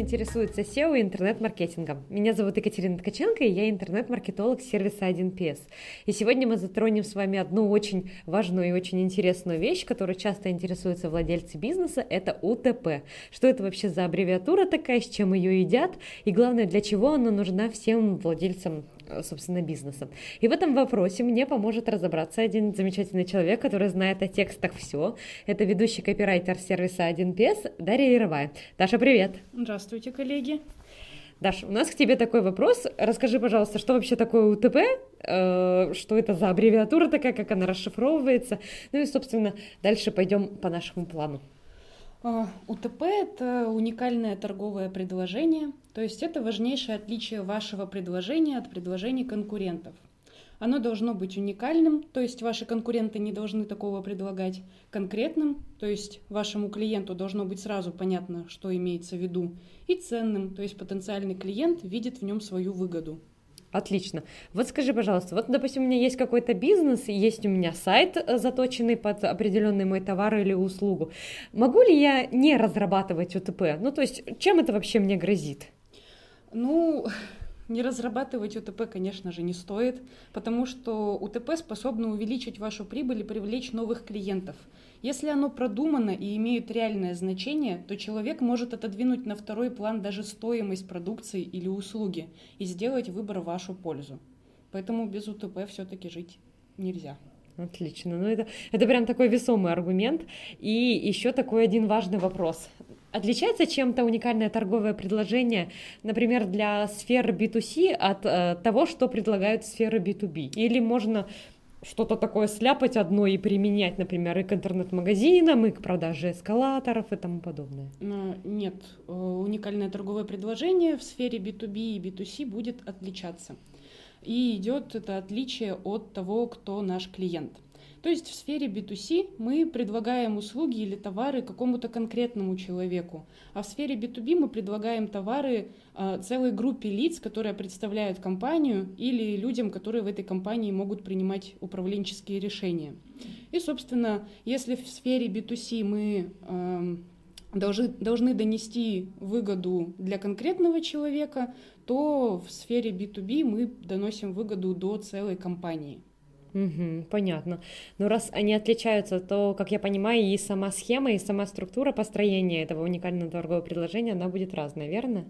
интересуется SEO и интернет-маркетингом. Меня зовут Екатерина Ткаченко, и я интернет-маркетолог сервиса 1PS. И сегодня мы затронем с вами одну очень важную и очень интересную вещь, которой часто интересуются владельцы бизнеса, это УТП. Что это вообще за аббревиатура такая, с чем ее едят, и главное, для чего она нужна всем владельцам собственно, бизнесом. И в этом вопросе мне поможет разобраться один замечательный человек, который знает о текстах все. Это ведущий копирайтер сервиса 1PS Дарья Яровая. Даша, привет! Здравствуйте, коллеги! Даша, у нас к тебе такой вопрос. Расскажи, пожалуйста, что вообще такое УТП, э, что это за аббревиатура такая, как она расшифровывается. Ну и, собственно, дальше пойдем по нашему плану. А, УТП – это уникальное торговое предложение, то есть это важнейшее отличие вашего предложения от предложений конкурентов. Оно должно быть уникальным, то есть ваши конкуренты не должны такого предлагать, конкретным, то есть вашему клиенту должно быть сразу понятно, что имеется в виду, и ценным, то есть потенциальный клиент видит в нем свою выгоду. Отлично. Вот скажи, пожалуйста, вот, допустим, у меня есть какой-то бизнес, есть у меня сайт, э, заточенный под определенный мой товар или услугу. Могу ли я не разрабатывать УТП? Ну, то есть, чем это вообще мне грозит? Ну, не разрабатывать УТП, конечно же, не стоит, потому что УТП способно увеличить вашу прибыль и привлечь новых клиентов. Если оно продумано и имеет реальное значение, то человек может отодвинуть на второй план даже стоимость продукции или услуги и сделать выбор в вашу пользу. Поэтому без УТП все-таки жить нельзя. Отлично. Ну, это, это прям такой весомый аргумент. И еще такой один важный вопрос. Отличается чем-то уникальное торговое предложение, например, для сферы B2C от э, того, что предлагают сферы B2B? Или можно что-то такое сляпать одно и применять, например, и к интернет-магазинам, и к продаже эскалаторов и тому подобное? Нет, э, уникальное торговое предложение в сфере B2B и B2C будет отличаться. И идет это отличие от того, кто наш клиент – то есть в сфере B2C мы предлагаем услуги или товары какому-то конкретному человеку, а в сфере B2B мы предлагаем товары э, целой группе лиц, которые представляют компанию или людям, которые в этой компании могут принимать управленческие решения. И, собственно, если в сфере B2C мы э, должны, должны донести выгоду для конкретного человека, то в сфере B2B мы доносим выгоду до целой компании. Угу, понятно. Но раз они отличаются, то, как я понимаю, и сама схема, и сама структура построения этого уникального торгового предложения, она будет разная, верно?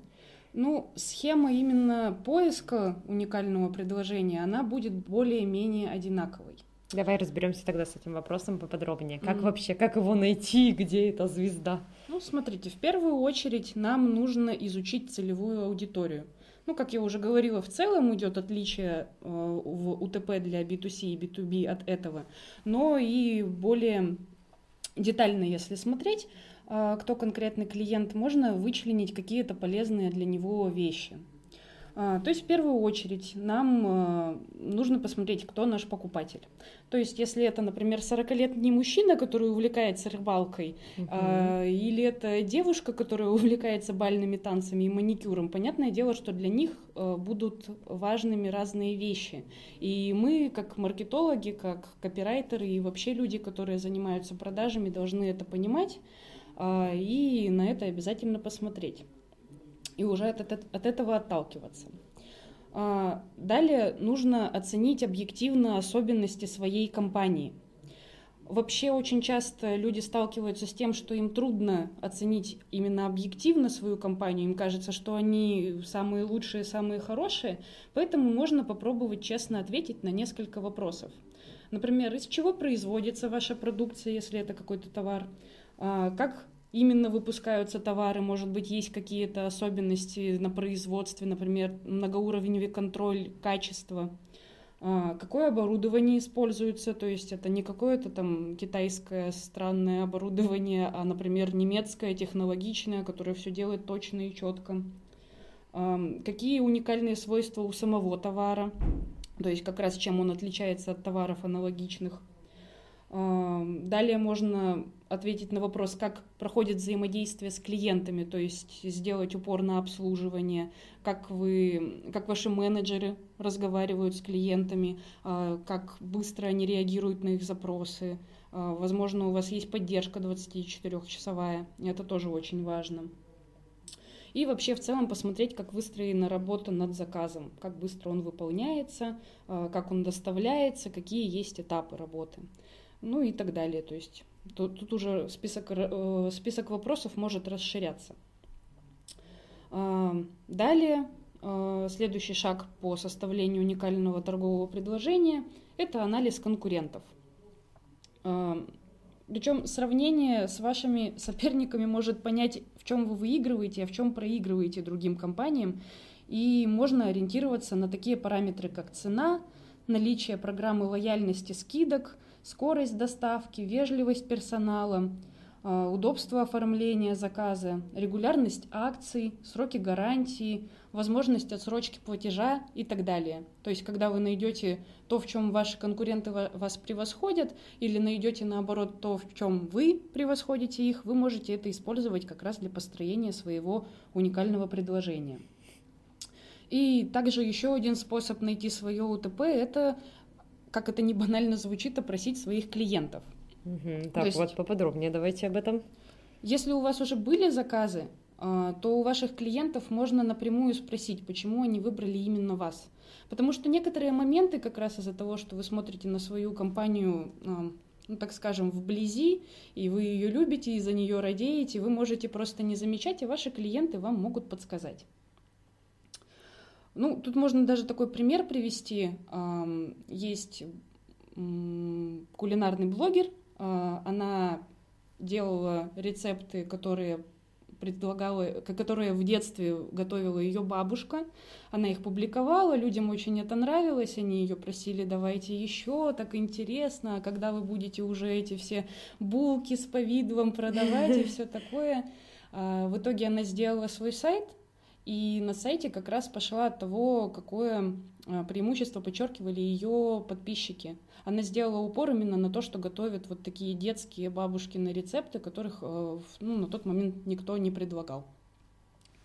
Ну, схема именно поиска уникального предложения, она будет более-менее одинаковой. Давай разберемся тогда с этим вопросом поподробнее. Как mm. вообще, как его найти, где эта звезда? Ну, смотрите, в первую очередь нам нужно изучить целевую аудиторию. Ну, как я уже говорила, в целом идет отличие э, в УТП для B2C и B2B от этого, но и более детально, если смотреть, э, кто конкретный клиент, можно вычленить какие-то полезные для него вещи. А, то есть в первую очередь нам а, нужно посмотреть, кто наш покупатель. То есть если это, например, 40-летний мужчина, который увлекается рыбалкой, угу. или это девушка, которая увлекается бальными танцами и маникюром, понятное дело, что для них будут важными разные вещи. И мы, как маркетологи, как копирайтеры и вообще люди, которые занимаются продажами, должны это понимать и на это обязательно посмотреть и уже от, от, от этого отталкиваться. А, далее нужно оценить объективно особенности своей компании. Вообще очень часто люди сталкиваются с тем, что им трудно оценить именно объективно свою компанию. Им кажется, что они самые лучшие, самые хорошие. Поэтому можно попробовать честно ответить на несколько вопросов. Например, из чего производится ваша продукция, если это какой-то товар? А, как именно выпускаются товары, может быть, есть какие-то особенности на производстве, например, многоуровневый контроль качества, а, какое оборудование используется, то есть это не какое-то там китайское странное оборудование, а, например, немецкое, технологичное, которое все делает точно и четко. А, какие уникальные свойства у самого товара, то есть как раз чем он отличается от товаров аналогичных. Далее можно ответить на вопрос, как проходит взаимодействие с клиентами, то есть сделать упор на обслуживание, как, вы, как ваши менеджеры разговаривают с клиентами, а, как быстро они реагируют на их запросы. А, возможно, у вас есть поддержка 24-часовая, это тоже очень важно. и вообще в целом посмотреть, как выстроена работа над заказом, как быстро он выполняется, как он доставляется, какие есть этапы работы, ну и так далее. То есть тут, тут уже список, список вопросов может расширяться. Далее Э, следующий шаг по составлению уникального торгового предложения – это анализ конкурентов. Э, Причем сравнение с вашими соперниками может понять, в чем вы выигрываете, а в чем проигрываете другим компаниям. И можно ориентироваться на такие параметры, как цена, наличие программы лояльности скидок, скорость доставки, вежливость персонала – Э, удобство оформления заказа, регулярность акций, сроки гарантии, возможность отсрочки платежа и так далее. То есть, когда вы найдете то, в чем ваши конкуренты вас превосходят, или найдете наоборот то, в чем вы превосходите их, вы можете это использовать как раз для построения своего уникального предложения. И также еще один способ найти свое УТП – это, как это не банально звучит, опросить своих клиентов – Угу. Так, есть, вот поподробнее давайте об этом. Если у вас уже были заказы, а, то у ваших клиентов можно напрямую спросить, почему они выбрали именно вас. Потому что некоторые моменты, как раз из-за того, что вы смотрите на свою компанию, а, ну, так скажем, вблизи, и вы ее любите, и за нее радеете, вы можете просто не замечать, и ваши клиенты вам могут подсказать. Ну, тут можно даже такой пример привести. Есть кулинарный блогер, а, она делала рецепты, которые предлагала, которые в детстве готовила ее бабушка. Она их публиковала, людям очень это нравилось, они ее просили, давайте еще, так интересно, когда вы будете уже эти все булки с повидлом продавать и все такое. А, в итоге она сделала свой сайт, и на сайте как раз пошла от того, какое преимущество подчеркивали ее подписчики – она сделала упор именно на то, что готовят вот такие детские бабушкины рецепты, которых э, ну, на тот момент никто не предлагал.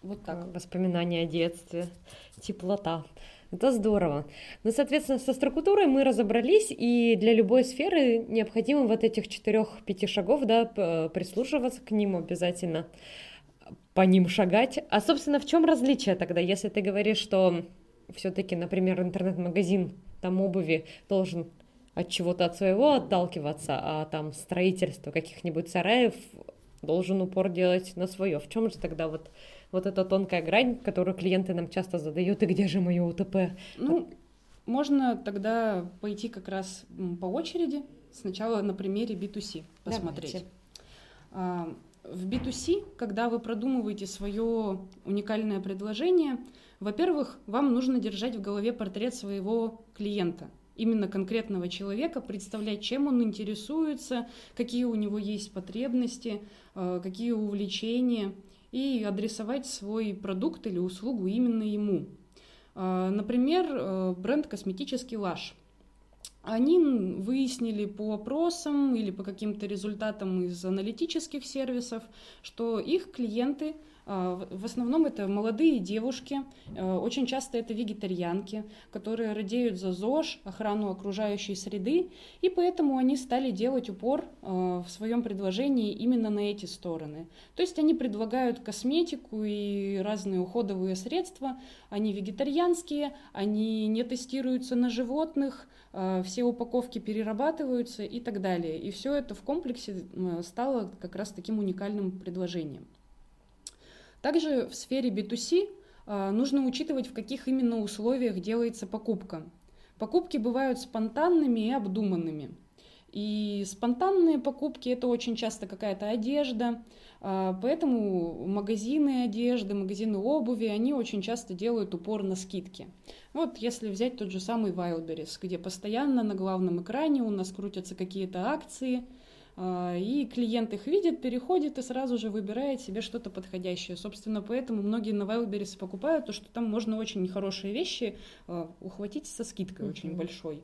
Вот так. Воспоминания о детстве, теплота. Это здорово. Ну, соответственно, со структурой мы разобрались, и для любой сферы необходимо вот этих четырех-пяти шагов, да, прислушиваться к ним обязательно, по ним шагать. А, собственно, в чем различие тогда, если ты говоришь, что все-таки, например, интернет-магазин там обуви должен от чего-то от своего отталкиваться, а там строительство каких-нибудь сараев должен упор делать на свое. В чем же тогда вот, вот эта тонкая грань, которую клиенты нам часто задают, и где же мое УТП? Ну, можно тогда пойти как раз по очереди. Сначала на примере B2C посмотреть. Давайте. В B2C, когда вы продумываете свое уникальное предложение, во-первых, вам нужно держать в голове портрет своего клиента – именно конкретного человека, представлять, чем он интересуется, какие у него есть потребности, э, какие увлечения, и адресовать свой продукт или услугу именно ему. Э, например, э, бренд косметический Лаш. Они выяснили по опросам или по каким-то результатам из аналитических сервисов, что их клиенты – в основном это молодые девушки, а, очень часто это вегетарианки, которые радеют за ЗОЖ, охрану окружающей среды, и поэтому они стали делать упор а, в своем предложении именно на эти стороны. То есть они предлагают косметику и разные уходовые средства, они вегетарианские, они не тестируются на животных, все упаковки перерабатываются и так далее. И все это в комплексе стало как раз таким уникальным предложением. Также в сфере B2C а, нужно учитывать, в каких именно условиях делается покупка. Покупки бывают спонтанными и обдуманными. И спонтанные покупки это очень часто какая-то одежда, а, поэтому магазины одежды, магазины обуви, они очень часто делают упор на скидки. Вот если взять тот же самый Wildberries, где постоянно на главном экране у нас крутятся какие-то акции – и клиент их видит, переходит и сразу же выбирает себе что-то подходящее. Собственно, поэтому многие на Wildberries покупают, то что там можно очень хорошие вещи а, ухватить со скидкой mm-hmm. очень большой.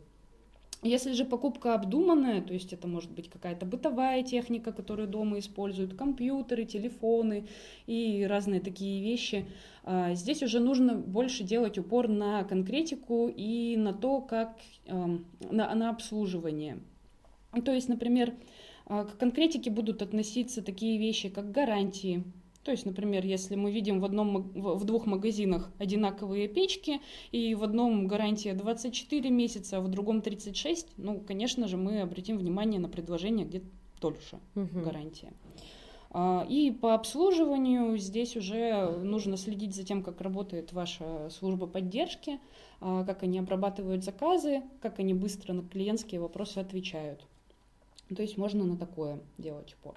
Если же покупка обдуманная, то есть это может быть какая-то бытовая техника, которую дома используют, компьютеры, телефоны и разные такие вещи, а, здесь уже нужно больше делать упор на конкретику и на то, как на, на обслуживание. То есть, например, а, к конкретике будут относиться такие вещи, как гарантии, То есть, например, если мы видим в, одном, в двух магазинах одинаковые печки, и в одном гарантия 24 месяца, а в другом 36, ну, конечно же, мы обратим внимание на предложение, где дольше угу. гарантия. А, и по обслуживанию здесь уже нужно следить за тем, как работает ваша служба поддержки, а, как они обрабатывают заказы, как они быстро на клиентские вопросы отвечают. То есть можно на такое делать упор.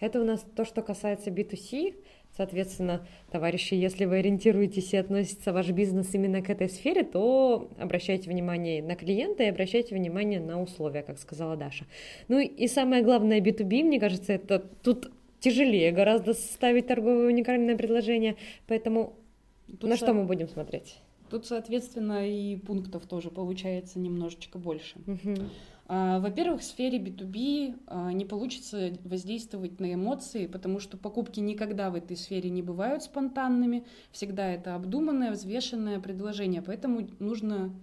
Это у нас то, что касается B2C. Соответственно, товарищи, если вы ориентируетесь и относится ваш бизнес именно к этой сфере, то обращайте внимание на клиента и обращайте внимание на условия, как сказала Даша. Ну и самое главное, B2B, мне кажется, это тут тяжелее гораздо составить торговое уникальное предложение, поэтому тут на со... что мы будем смотреть? Тут, соответственно, и пунктов тоже получается немножечко больше. Угу. А, во-первых, в сфере B2B а, не получится воздействовать на эмоции, потому что покупки никогда в этой сфере не бывают спонтанными, всегда это обдуманное, взвешенное предложение, поэтому нужно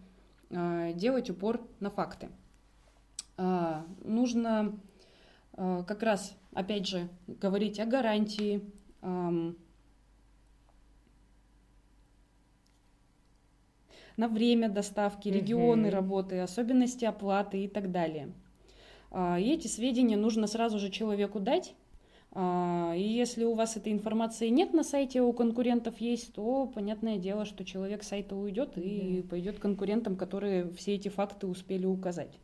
а, делать упор на факты. Нужно как раз, опять же, говорить о гарантии, на время доставки, регионы угу. работы, особенности оплаты и так далее. А, и эти сведения нужно сразу же человеку дать. А, и если у вас этой информации нет на сайте, а у конкурентов есть, то понятное дело, что человек с сайта уйдет и да. пойдет к конкурентам, которые все эти факты успели указать.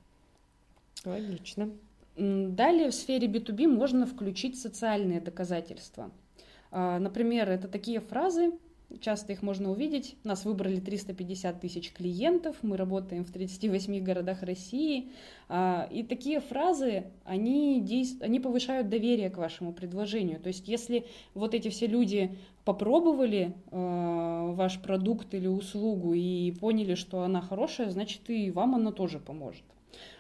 Логично. Далее в сфере B2B можно включить социальные доказательства. Например, это такие фразы, Часто их можно увидеть. Нас выбрали 350 тысяч клиентов, мы работаем в 38 городах России. А, и такие фразы, они, действ... они повышают доверие к вашему предложению. То есть если вот эти все люди попробовали э, ваш продукт или услугу и поняли, что она хорошая, значит и вам она тоже поможет.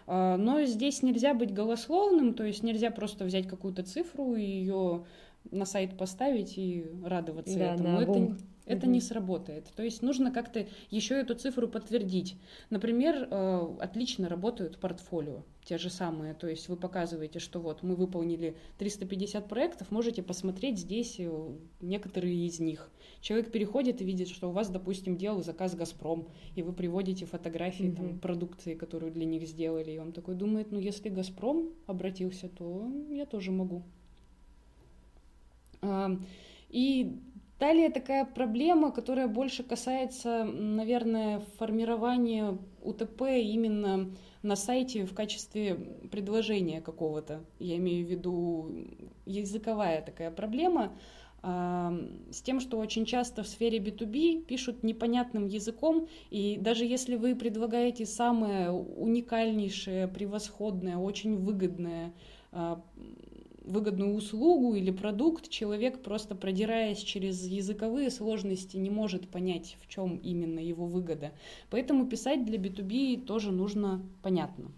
Но здесь нельзя быть голословным, то есть нельзя просто взять какую-то цифру и ее на сайт поставить и радоваться да, этому. Это, это угу. не сработает. То есть нужно как-то еще эту цифру подтвердить. Например, э, отлично работают портфолио, те же самые. То есть вы показываете, что вот мы выполнили 350 проектов, можете посмотреть здесь э, некоторые из них. Человек переходит и видит, что у вас, допустим, делал заказ «Газпром», и вы приводите фотографии угу. там, продукции, которую для них сделали, и он такой думает, ну если «Газпром» обратился, то я тоже могу. И Далее такая проблема, которая больше касается, наверное, формирования УТП именно на сайте в качестве предложения какого-то. Я имею в виду языковая такая проблема с тем, что очень часто в сфере B2B пишут непонятным языком, и даже если вы предлагаете самое уникальнейшее, превосходное, очень выгодное а, выгодную услугу или продукт, человек просто продираясь через языковые сложности не может понять, в чем именно его выгода. Поэтому писать для B2B тоже нужно понятно.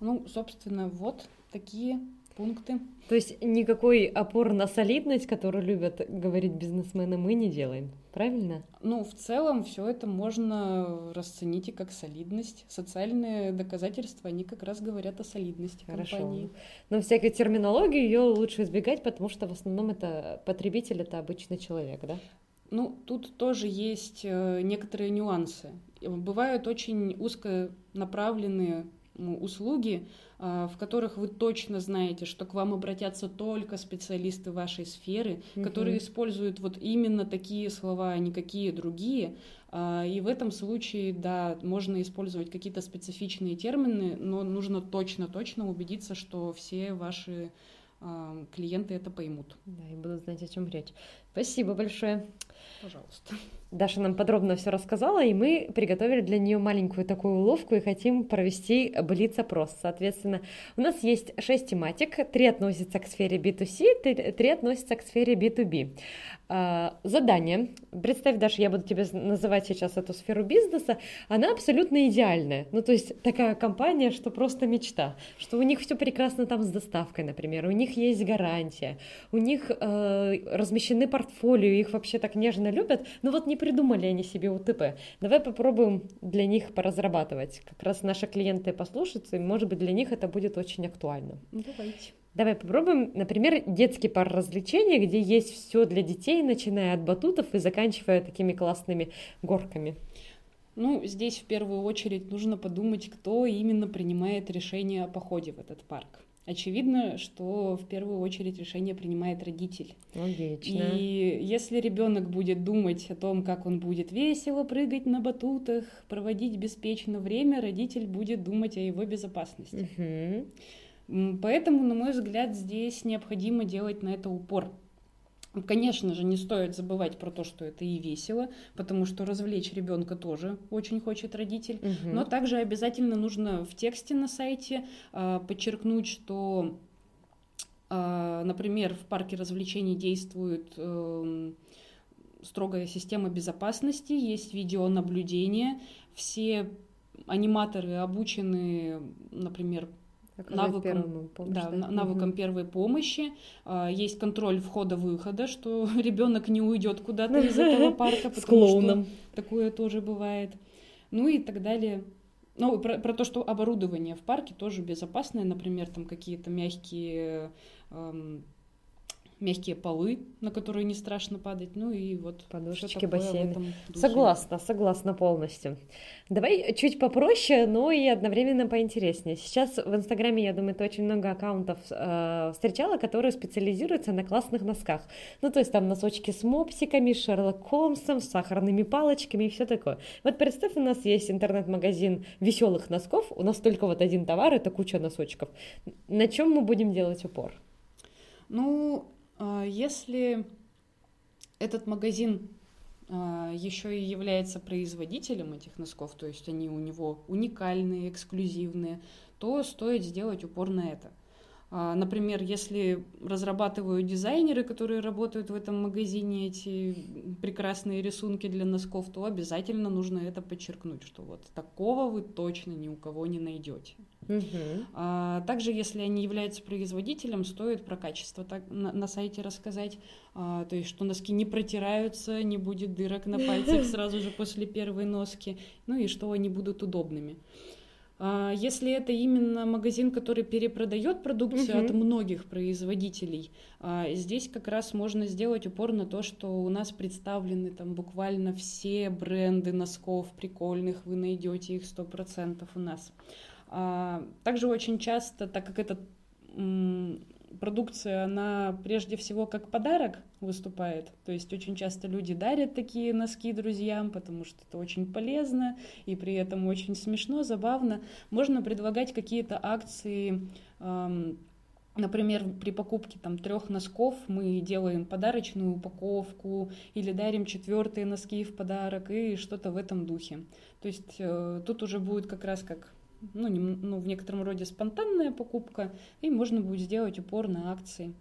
Ну, собственно, вот такие пункты. То есть никакой опор на солидность, которую любят говорить бизнесмены, мы не делаем, правильно? Ну, в целом все это можно расценить и как солидность. Социальные доказательства, они как раз говорят о солидности Хорошо. компании. Но всякой терминологии ее лучше избегать, потому что в основном это потребитель, это обычный человек, да? Ну, тут тоже есть э, некоторые нюансы. Бывают очень узконаправленные услуги, а, в которых вы точно знаете, что к вам обратятся только специалисты вашей сферы, угу. которые используют вот именно такие слова, а не какие другие. А, и в этом случае, да, можно использовать какие-то специфичные термины, но нужно точно-точно убедиться, что все ваши а, клиенты это поймут. Да, и будут знать, о чем речь. Спасибо большое. Пожалуйста. Даша нам подробно все рассказала, и мы приготовили для нее маленькую такую уловку и хотим провести блиц-опрос. Соответственно, у нас есть шесть тематик, три относятся к сфере B2C, три относятся к сфере B2B. А, задание. Представь, Даша, я буду тебе называть сейчас эту сферу бизнеса. Она абсолютно идеальная. Ну, то есть такая компания, что просто мечта. Что у них все прекрасно там с доставкой, например. У них есть гарантия. У них э, размещены портфолио, их вообще так нежно любят. Но вот не придумали они себе УТП. Давай попробуем для них поразрабатывать. Как раз наши клиенты послушаются, и, может быть, для них это будет очень актуально. Давайте. Давай попробуем, например, детский пар развлечений, где есть все для детей, начиная от батутов и заканчивая такими классными горками. Ну, здесь в первую очередь нужно подумать, кто именно принимает решение о походе в этот парк. Очевидно, что в первую очередь решение принимает родитель. Логично. И если ребенок будет думать о том, как он будет весело прыгать на батутах, проводить беспечно время, родитель будет думать о его безопасности. Угу. Поэтому, на мой взгляд, здесь необходимо делать на это упор. Конечно же, не стоит забывать про то, что это и весело, потому что развлечь ребенка тоже очень хочет родитель. Угу. Но также обязательно нужно в тексте на сайте э, подчеркнуть, что, э, например, в парке развлечений действует э, строгая система безопасности, есть видеонаблюдение, все аниматоры обучены, например, навыкам, помощь, да, да? навыкам угу. первой помощи. А, есть контроль входа-выхода, что ребенок не уйдет куда-то из этого парка, потому С клоуном. что такое тоже бывает. Ну и так далее. Ну, про, про то, что оборудование в парке тоже безопасное, например, там какие-то мягкие эм, мягкие полы, на которые не страшно падать, ну и вот подушечки бассейн. Согласна, согласна полностью. Давай чуть попроще, но и одновременно поинтереснее. Сейчас в Инстаграме, я думаю, ты очень много аккаунтов э, встречала, которые специализируются на классных носках. Ну, то есть там носочки с мопсиками, Шерлок Холмсом, с сахарными палочками и все такое. Вот представь, у нас есть интернет-магазин веселых носков, у нас только вот один товар, это куча носочков. На чем мы будем делать упор? Ну, если этот магазин а, еще и является производителем этих носков, то есть они у него уникальные, эксклюзивные, то стоит сделать упор на это. А, например, если разрабатывают дизайнеры, которые работают в этом магазине, эти прекрасные рисунки для носков, то обязательно нужно это подчеркнуть, что вот такого вы точно ни у кого не найдете. Угу. А, также, если они являются производителем, стоит про качество так, на, на сайте рассказать, а, то есть, что носки не протираются, не будет дырок на пальцах сразу же после первой носки, ну и что они будут удобными. А, если это именно магазин, который перепродает продукцию угу. от многих производителей, а, здесь как раз можно сделать упор на то, что у нас представлены там буквально все бренды носков прикольных, вы найдете их сто процентов у нас. А, также очень часто, так как это продукция, она прежде всего как подарок выступает. То есть очень часто люди дарят такие носки друзьям, потому что это очень полезно и при этом очень смешно, забавно. Можно предлагать какие-то акции, Например, при покупке там трех носков мы делаем подарочную упаковку или дарим четвертые носки в подарок и что-то в этом духе. То есть э, тут уже будет как раз как ну, не, ну, в некотором роде спонтанная покупка, и можно будет сделать упор на акции.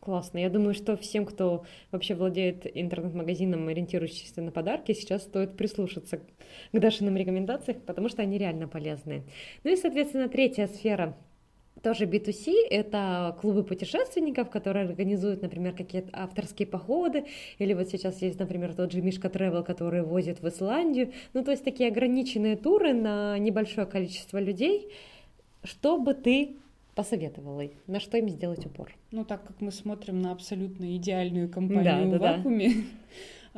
Классно. Я думаю, что всем, кто вообще владеет интернет-магазином, ориентирующимся на подарки, сейчас стоит прислушаться к Дашиным рекомендациям, потому что они реально полезны. Ну и, соответственно, третья сфера тоже B2C – это клубы путешественников, которые организуют, например, какие-то авторские походы, или вот сейчас есть, например, тот же Мишка Travel, который возит в Исландию. Ну, то есть такие ограниченные туры на небольшое количество людей. Что бы ты посоветовала, на что им сделать упор? Ну, так как мы смотрим на абсолютно идеальную компанию да, в да, вакууме, да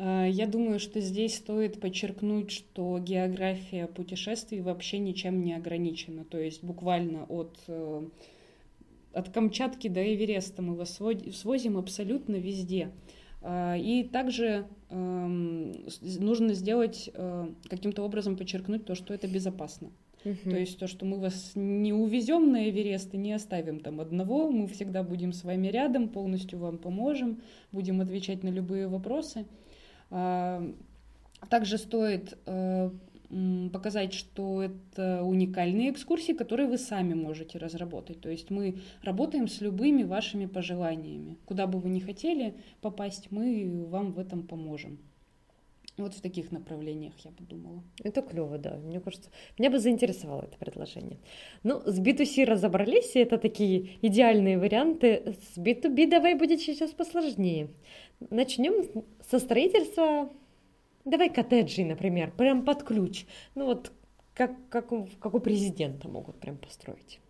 я думаю, что здесь стоит подчеркнуть, что география путешествий вообще ничем не ограничена. То есть буквально от, э, от Камчатки до Эвереста мы вас свозим абсолютно везде. А, и также эм, нужно сделать, э, каким-то образом подчеркнуть то, что это безопасно. Угу. То есть то, что мы вас не увезем на Эверест и не оставим там одного, мы всегда будем с вами рядом, полностью вам поможем, будем отвечать на любые вопросы. Также стоит э, показать, что это уникальные экскурсии, которые вы сами можете разработать. То есть мы работаем с любыми вашими пожеланиями. Куда бы вы ни хотели попасть, мы вам в этом поможем. Вот в таких направлениях я подумала. Это клево, да. Мне кажется, меня бы заинтересовало это предложение. Ну, с B2C разобрались, и это такие идеальные варианты. С B2B давай будет сейчас посложнее. Начнем со строительства Давай коттеджи, например, прям под ключ. Ну вот как, как, у, как у президента могут прям построить.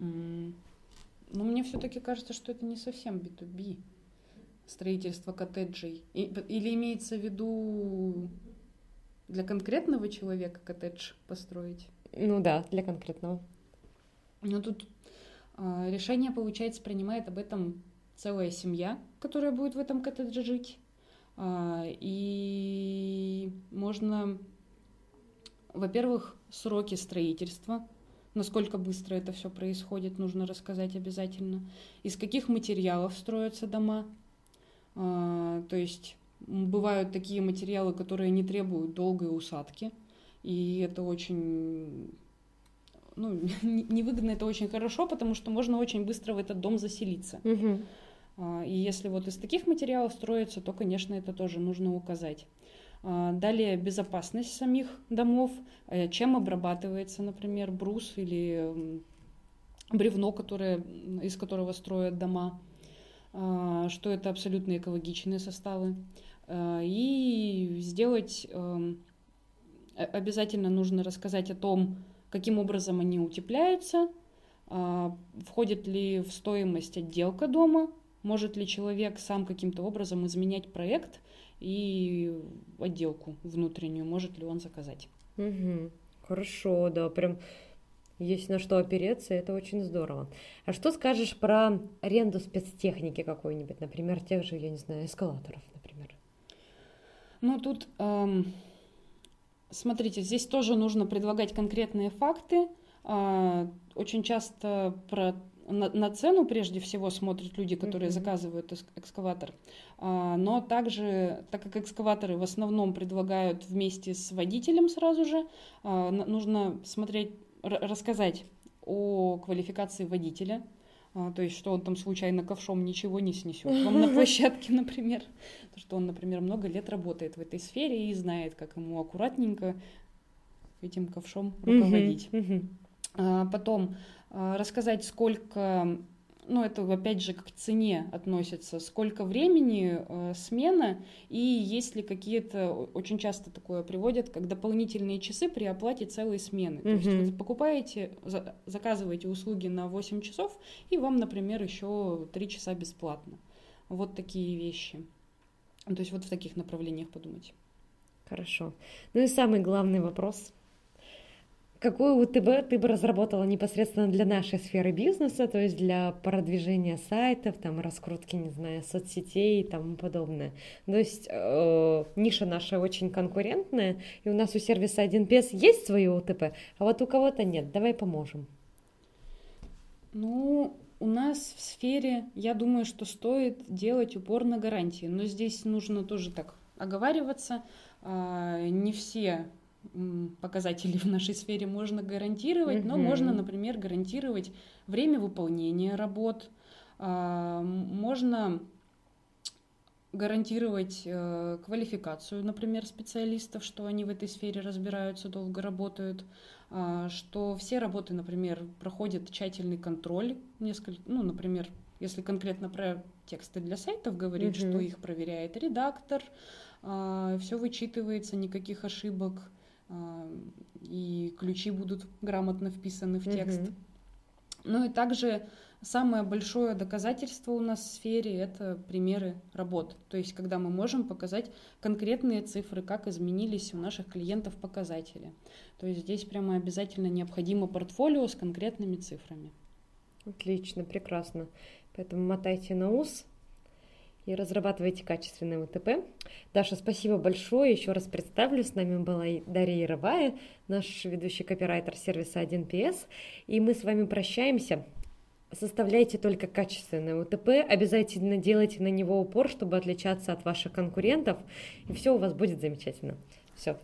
Mm. Но мне все-таки кажется, что это не совсем B2B строительство коттеджей. или имеется в виду для конкретного человека коттедж построить? Ну да, для конкретного. Но тут э, решение, получается, принимает об этом целая семья, которая будет в этом коттедже жить. Э, и можно, во-первых, сроки строительства, насколько быстро это все происходит, нужно рассказать обязательно. Из каких материалов строятся дома. Э, то есть бывают такие материалы, которые не требуют долгой усадки – и это очень ну, невыгодно, это очень хорошо, потому что можно очень быстро в этот дом заселиться. Угу. И если вот из таких материалов строится, то, конечно, это тоже нужно указать. А, далее безопасность самих домов, э, чем обрабатывается, например, брус или бревно, которое, из которого строят дома, а, что это абсолютно экологичные составы. И сделать эм, обязательно нужно рассказать о том, каким образом они утепляются, а, входит ли в стоимость отделка дома, может ли человек сам каким-то образом изменять проект и отделку внутреннюю, может ли он заказать. Угу. Хорошо, да, прям есть на что опереться, это очень здорово. А что скажешь про аренду спецтехники какой-нибудь, например, тех же, я не знаю, эскалаторов, например? Ну, тут эм, Смотрите, здесь тоже нужно предлагать конкретные факты. А, очень часто про на, на цену прежде всего смотрят люди, которые mm-hmm. заказывают экскаватор, а, но также, так как экскаваторы в основном предлагают вместе с водителем сразу же, а, нужно смотреть, рассказать о квалификации водителя, то есть, что он там случайно ковшом ничего не снесет вам на площадке, например. То, что он, например, много лет работает в этой сфере и знает, как ему аккуратненько этим ковшом руководить. А, потом а, рассказать, сколько ну, это опять же к цене относится, сколько времени э, смена и есть ли какие-то, очень часто такое приводят, как дополнительные часы при оплате целой смены. Mm-hmm. То есть вы покупаете, за, заказываете услуги на 8 часов, и вам, например, еще 3 часа бесплатно. Вот такие вещи. То есть вот в таких направлениях подумать. Хорошо. Ну и самый главный вопрос – Какую УТБ ты бы разработала непосредственно для нашей сферы бизнеса, то есть для продвижения сайтов, там, раскрутки, не знаю, соцсетей и тому подобное. То есть э, ниша наша очень конкурентная, и у нас у сервиса 1Пс есть свое УТП, а вот у кого-то нет. Давай поможем. Ну, у нас в сфере, я думаю, что стоит делать упор на гарантии, но здесь нужно тоже так оговариваться. А, не все показателей в нашей сфере можно гарантировать, mm-hmm. но можно, например, гарантировать время выполнения работ, а, можно гарантировать э, квалификацию, например, специалистов, что они в этой сфере разбираются, долго работают, а, что все работы, например, проходят тщательный контроль, несколько, ну, например, если конкретно про тексты для сайтов говорить, mm-hmm. что их проверяет редактор, а, все вычитывается, никаких ошибок, и ключи будут грамотно вписаны в текст. Угу. Ну и также самое большое доказательство у нас в сфере это примеры работ. То есть, когда мы можем показать конкретные цифры, как изменились у наших клиентов показатели. То есть здесь прямо обязательно необходимо портфолио с конкретными цифрами. Отлично, прекрасно. Поэтому мотайте на ус, и разрабатывайте качественный УТП. Даша, спасибо большое. Еще раз представлю, с нами была Дарья Яровая, наш ведущий копирайтер сервиса 1PS. И мы с вами прощаемся. Составляйте только качественное УТП, обязательно делайте на него упор, чтобы отличаться от ваших конкурентов, и все у вас будет замечательно. Все,